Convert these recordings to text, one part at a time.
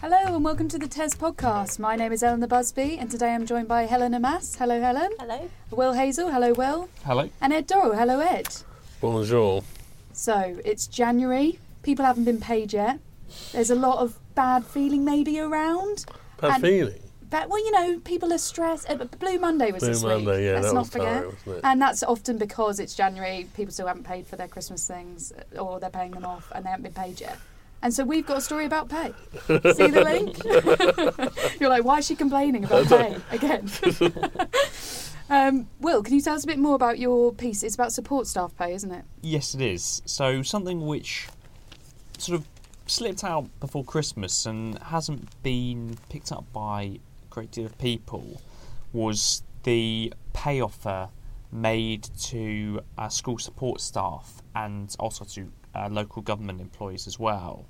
Hello and welcome to the TES podcast. My name is Eleanor Busby and today I'm joined by Helen Amass. Hello, Helen. Hello. Will Hazell. Hello, Will. Hello. And Ed Dorrell. Hello, Ed. Bonjour. So it's January. People haven't been paid yet. There's a lot of bad feeling maybe around. Bad And- feeling. But well, you know, people are stressed. Uh, Blue Monday was Blue this Monday, week. yeah, Let's that not was forget. thorough, wasn't it? And that's often because it's January. People still haven't paid for their Christmas things, uh, or they're paying them off, and they haven't been paid yet. And so we've got a story about pay. See the link? You're like, why is she complaining about pay again? um, Will, can you tell us a bit more about your piece? It's about support staff pay, isn't it? Yes, it is. So something which sort of slipped out before Christmas and hasn't been picked up by a great deal of people was the pay offer made to uh, school support staff and also to uh, local government employees as well.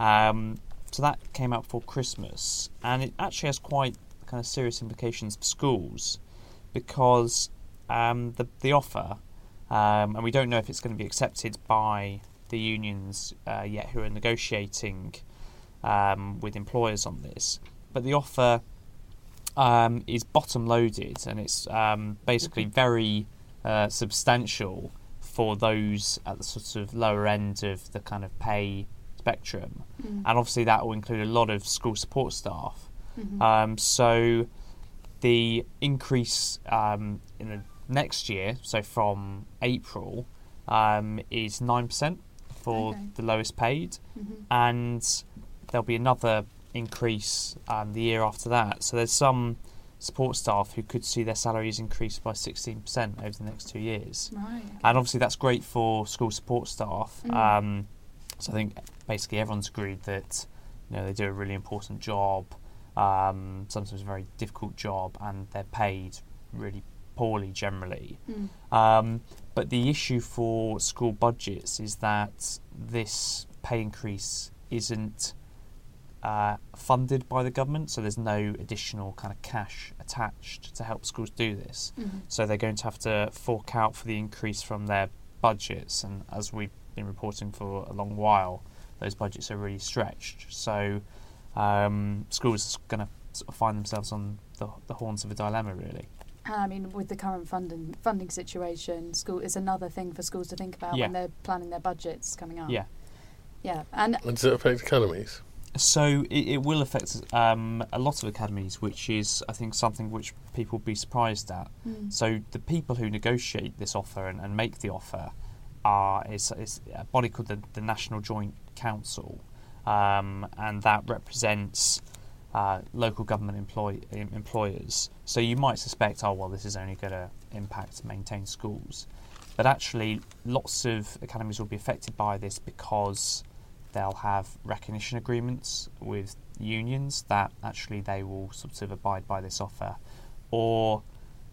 Um, so that came out for Christmas, and it actually has quite kind of serious implications for schools because um, the the offer, um, and we don't know if it's going to be accepted by the unions uh, yet, who are negotiating um, with employers on this. But the offer um, is bottom loaded, and it's um, basically very uh, substantial for those at the sort of lower end of the kind of pay spectrum, and obviously that will include a lot of school support staff. Um, so the increase um, in the next year, so from April, um, is nine percent for Okay. the lowest paid, Mm-hmm. and there'll be another increase um, the year after that. So there's some support staff who could see their salaries increase by sixteen percent over the next two years, Right. and obviously that's great for school support staff. Mm. Um, so I think basically everyone's agreed that you know they do a really important job, um, sometimes a very difficult job, and they're paid really poorly generally. Mm. Um, but the issue for school budgets is that this pay increase isn't uh, funded by the government, so there's no additional kind of cash attached to help schools do this. Mhm. So they're going to have to fork out for the increase from their budgets, and as we've been reporting for a long while, those budgets are really stretched. So um, schools are going to sort of find themselves on the, the horns of a dilemma, really. I mean, with the current funding funding situation, school is another thing for schools to think about Yeah. when they're planning their budgets coming up. Yeah. Yeah, and And does it affect academies? So it, it will affect um, a lot of academies, which is, I think, something which people will be surprised at. Mm. So the people who negotiate this offer and, and make the offer are is, is a body called the, the National Joint Council, um, and that represents uh, local government employ, em- employers. So you might suspect, oh well, this is only going to impact maintain schools, but actually, lots of academies will be affected by this because they'll have recognition agreements with unions that actually they will sort of abide by this offer, or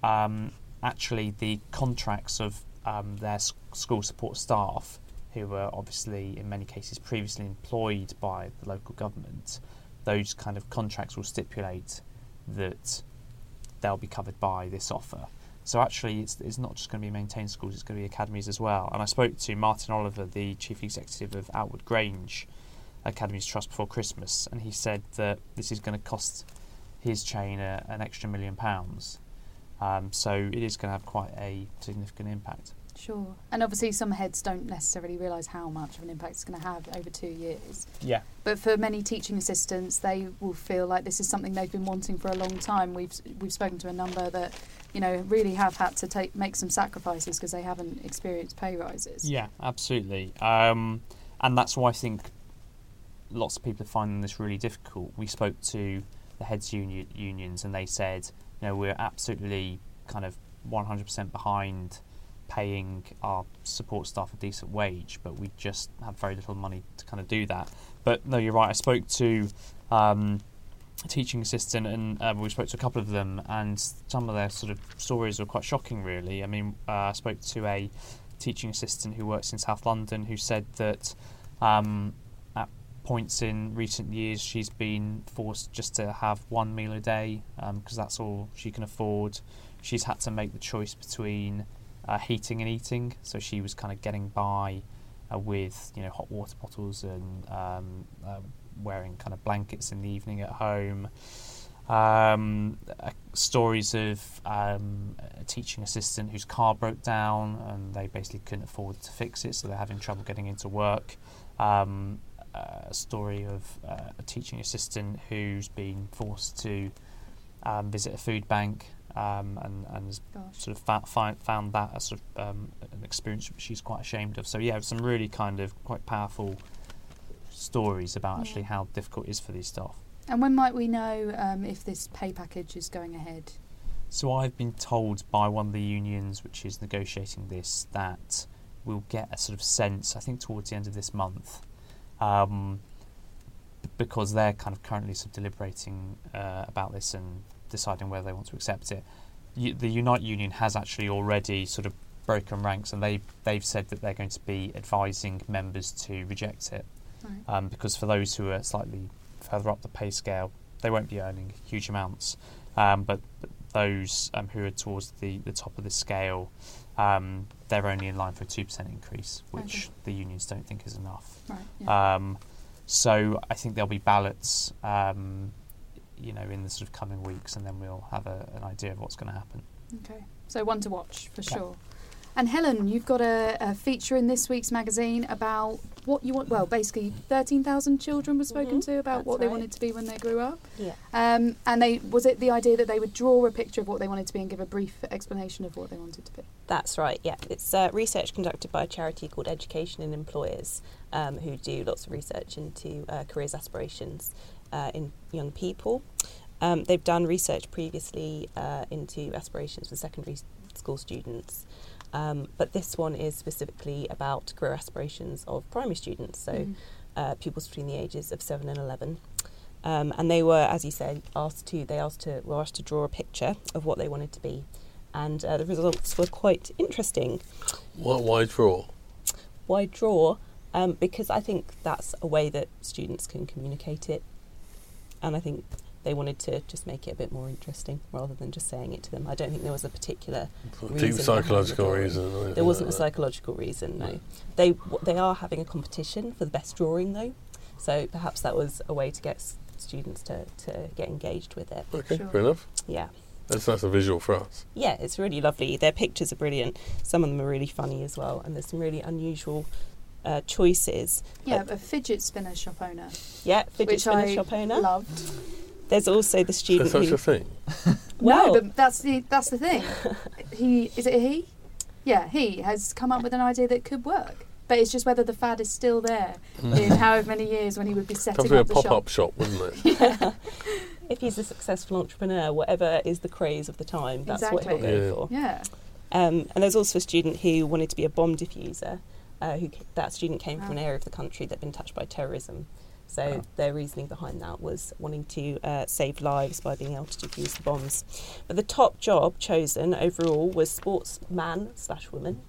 um, actually the contracts of um, their school support staff, who were obviously in many cases previously employed by the local government, those kind of contracts will stipulate that they'll be covered by this offer. So actually, it's, it's not just going to be maintained schools; it's going to be academies as well. And I spoke to Martin Oliver, the chief executive of Outwood Grange Academies Trust before Christmas, and he said that this is going to cost his chain a, an extra million pounds. Um, so it is going to have quite a significant impact. Sure. And obviously, some heads don't necessarily realise how much of an impact it's going to have over two years. Yeah. But for many teaching assistants, they will feel like this is something they've been wanting for a long time. We've we've spoken to a number that you know really have had to take make some sacrifices because they haven't experienced pay rises. Yeah, absolutely. Um, and that's why I think lots of people are finding this really difficult. We spoke to the heads union, unions, and they said, you know, we're absolutely kind of 100% behind paying our support staff a decent wage, but we just have very little money to kind of do that. But no, you're right. I spoke to um, a teaching assistant, and uh, we spoke to a couple of them, and some of their sort of stories were quite shocking. Really, I mean, uh, I spoke to a teaching assistant who works in South London who said that um, points in recent years she's been forced just to have one meal a day because that's all she can afford. She's had to make the choice between uh, heating and eating, so she was kind of getting by uh, with you know hot water bottles and um, uh, wearing kind of blankets in the evening at home. Um, uh, stories of um, a teaching assistant whose car broke down and they basically couldn't afford to fix it, so they're having trouble getting into work. Um, a story of uh, a teaching assistant who's been forced to um, visit a food bank um, and, and Gosh. sort of fa- fi- found that as sort of um, an experience which she's quite ashamed of. So yeah, some really kind of quite powerful stories about actually how difficult it is for these staff. And when might we know um, if this pay package is going ahead? So I've been told by one of the unions, which is negotiating this, that we'll get a sort of sense. I think towards the end of this month, um, because they're kind of currently sort of deliberating uh, about this and deciding whether they want to accept it. U- the Unite Union has actually already sort of broken ranks, and they they've said that they're going to be advising members to reject it Right. um, because for those who are slightly further up the pay scale, they won't be earning huge amounts. Um, but, those um, who are towards the, the top of the scale, um, they're only in line for a 2% increase, which Okay. the unions don't think is enough. Right. Yeah. Um, so I think there'll be ballots, um, you know, in the sort of coming weeks, and then we'll have a, an idea of what's going to happen. okay. So one to watch for Yeah. sure. And Helen, you've got a, a feature in this week's magazine about what you want. Well, basically, thirteen thousand children were spoken Mhm, to about that's what they right. wanted to be when they grew up. Yeah. Um, and they was it the idea that they would draw a picture of what they wanted to be and give a brief explanation of what they wanted to be. That's right, yeah. It's uh, research conducted by a charity called Education and Employers, um, who do lots of research into uh, careers aspirations uh, in young people. Um, they've done research previously uh, into aspirations for secondary school students, um, but this one is specifically about career aspirations of primary students, so Mm. uh, pupils between the ages of seven and eleven. Um, and they were, as you said, asked to they asked to were asked to draw a picture of what they wanted to be, and uh, the results were quite interesting. Why, why draw? Why draw? Um, because I think that's a way that students can communicate it, and I think they wanted to just make it a bit more interesting rather than just saying it to them. I don't think there was a particular Deep Reason behind psychological drawing. reason. there wasn't a like that. psychological reason. No, No. they w- they are having a competition for the best drawing though, so perhaps that was a way to get s- students to, to get engaged with it. Okay, Sure. fair enough. Yeah. That's, that's a visual for us. Yeah, it's really lovely. Their pictures are brilliant. Some of them are really funny as well, and there's some really unusual uh, choices. Yeah, a fidget spinner shop owner, Yeah, fidget which spinner I shop owner. loved. There's also the There's student such who. a thing. well, no, but that's the that's the thing. he is it he? Yeah, he has come up with an idea that could work. But it's just whether the fad is still there in however many years when he would be setting Probably a up the pop shop. up shop, wouldn't it? if he's a successful entrepreneur, whatever is the craze of the time, that's what he'll go Yeah. for. Yeah. Um, and there's also a student who wanted to be a bomb diffuser. Uh, who that student came from an area of the country that had been touched by terrorism. So Wow. their reasoning behind that was wanting to uh, save lives by being able to defuse the bombs. But the top job chosen overall was sportsman slash woman,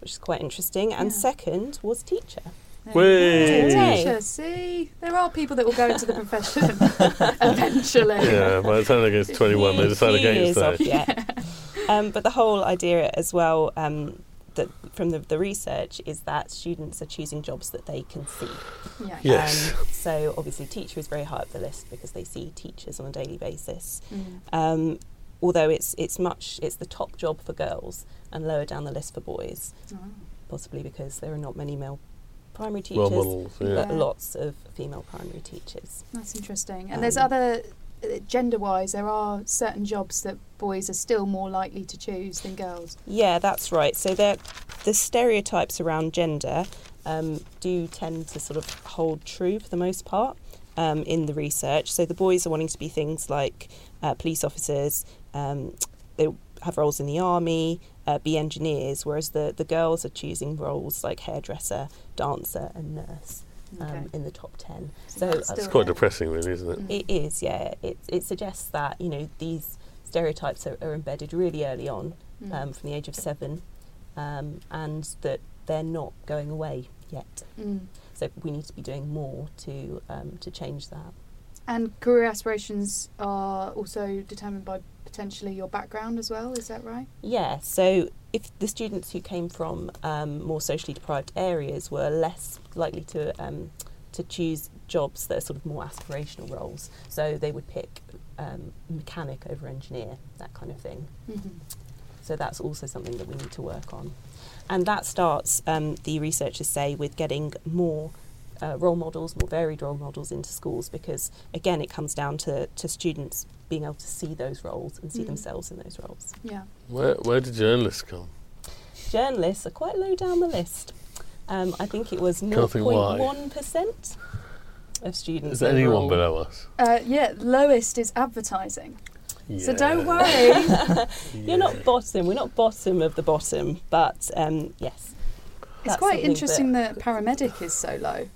which is quite interesting. And Yeah. second was teacher. There Whey! you go. Yay. Teacher, see, there are people that will go into the profession eventually. yeah, by the time they get to 21, they Few- decide few against years that. off yet. um, but the whole idea as well um, that from the, the research is that students are choosing jobs that they can see. Yeah. Yes. Um, so obviously, teacher is very high up the list because they see teachers on a daily basis. Mm. Um, although it's it's much it's the top job for girls and lower down the list for boys, Oh. possibly because there are not many male primary teachers, Role models, yeah. but Yeah. lots of female primary teachers. That's interesting. And Um, there's other, gender wise, there are certain jobs that boys are still more likely to choose than girls. Yeah, that's right. So the stereotypes around gender um, do tend to sort of hold true for the most part um, in the research. So the boys are wanting to be things like uh, police officers. Um, they have roles in the army, uh, be engineers, whereas the, the girls are choosing roles like hairdresser, dancer, and nurse um, Okay. in the top ten. So So It's quite there. depressing, really, isn't it? Mm. it is, yeah. It it suggests that you know these stereotypes are, are embedded really early on Mm. um, from the age of seven, um, and that they're not going away yet. Mm. So we need to be doing more to um, to change that. And career aspirations are also determined by potentially your background as well, is that right? Yeah. So if the students who came from um, more socially deprived areas were less likely to um, to choose jobs that are sort of more aspirational roles. So they would pick um, mechanic over engineer, that kind of thing. Mhm. So that's also something that we need to work on. And that starts, um, the researchers say, with getting more uh, role models, more varied role models into schools because, again, it comes down to, to students being able to see those roles and see Mm. themselves in those roles. Yeah. Where where did journalists come? Journalists are quite low down the list. Um, I think it was Can't think why. 0.1% of students. Is there anyone overall. below us? Uh, yeah, lowest is advertising. So don't Yeah. worry. You're not bottom. We're not bottom of the bottom, but um, yes. It's quite something interesting that, paramedic is so low,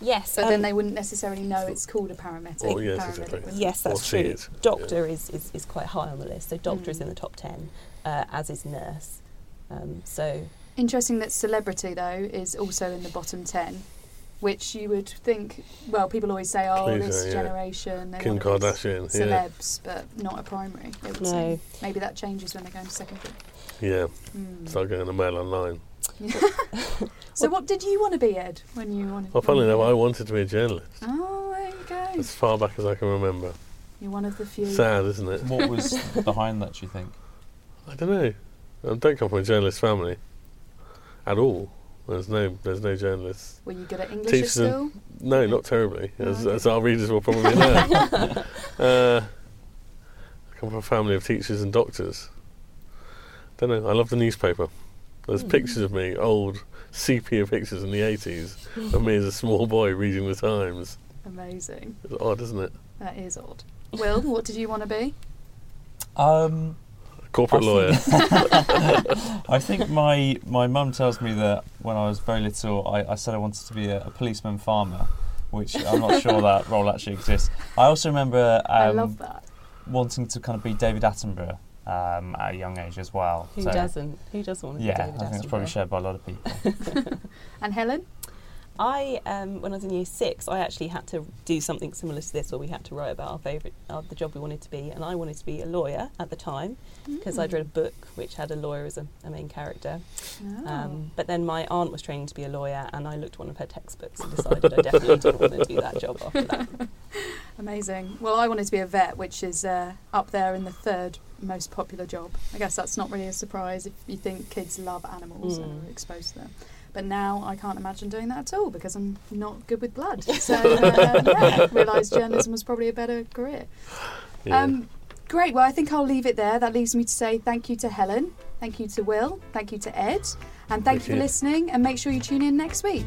Yes, but um, then they wouldn't necessarily know it's called a paramedic. Well, yes, paramedic exactly. Yes, that's Or see true. it, Doctor is, is, is quite high on the list. So doctor is Mm. in the top ten, uh, as is nurse. Um, so Interesting that celebrity though is also in the bottom ten, which you would think. Well, people always say, "Oh, Please, this yeah. generation, they Kim want to be Kardashian. Yeah. celebs," but not a primary. It would No. seem. Maybe that changes when they go into secondary. Yeah. Mm. Start going to mail online. so, what did you want to be, Ed, when you wanted? Well, funnily when you enough, I wanted to be a journalist Oh, there you go. as far back as I can remember. You're one of the few. Sad, isn't it? What was behind that? Do you think? I don't know. I don't come from a journalist family at all. There's no, there's no journalists. Were you good at English Teachers at school? No, not terribly, Oh, as, okay. as our readers will probably know. uh, I come from a family of teachers and doctors. Don't know. I love the newspaper. There's Mm. pictures of me, old sepia pictures in the 80s, of me as a small boy reading the Times. Amazing. It's odd, isn't it? That is odd. Will, what did you want to be? Um, Corporate I lawyer. I think my my mum tells me that when I was very little, I, I said I wanted to be a, a policeman farmer, which I'm not sure that role actually exists. I also remember I um, love that. wanting to kind of be David Attenborough um, at a young age as well. who So, doesn't? Who doesn't want to Yeah, be I think it's probably shared by a lot of people. And Helen? I, um, when I was in year six, I actually had to do something similar to this, where we had to write about our favourite, uh, the job we wanted to be, and I wanted to be a lawyer at the time because I'd read a book which had a lawyer as a, a main character. Oh. Um, but then my aunt was training to be a lawyer, and I looked at one of her textbooks and decided I definitely didn't want to do that job after that. Amazing. Well, I wanted to be a vet, which is uh, up there in the third most popular job. I guess that's not really a surprise if you think kids love animals and Mm. are exposed to them. But now I can't imagine doing that at all because I'm not good with blood. So uh, yeah, realised journalism was probably a better career. Yeah. Um, great. Well, I think I'll leave it there. That leaves me to say thank you to Helen, thank you to Will, thank you to Ed, and thank, Thank you for you. listening. And make sure you tune in next week.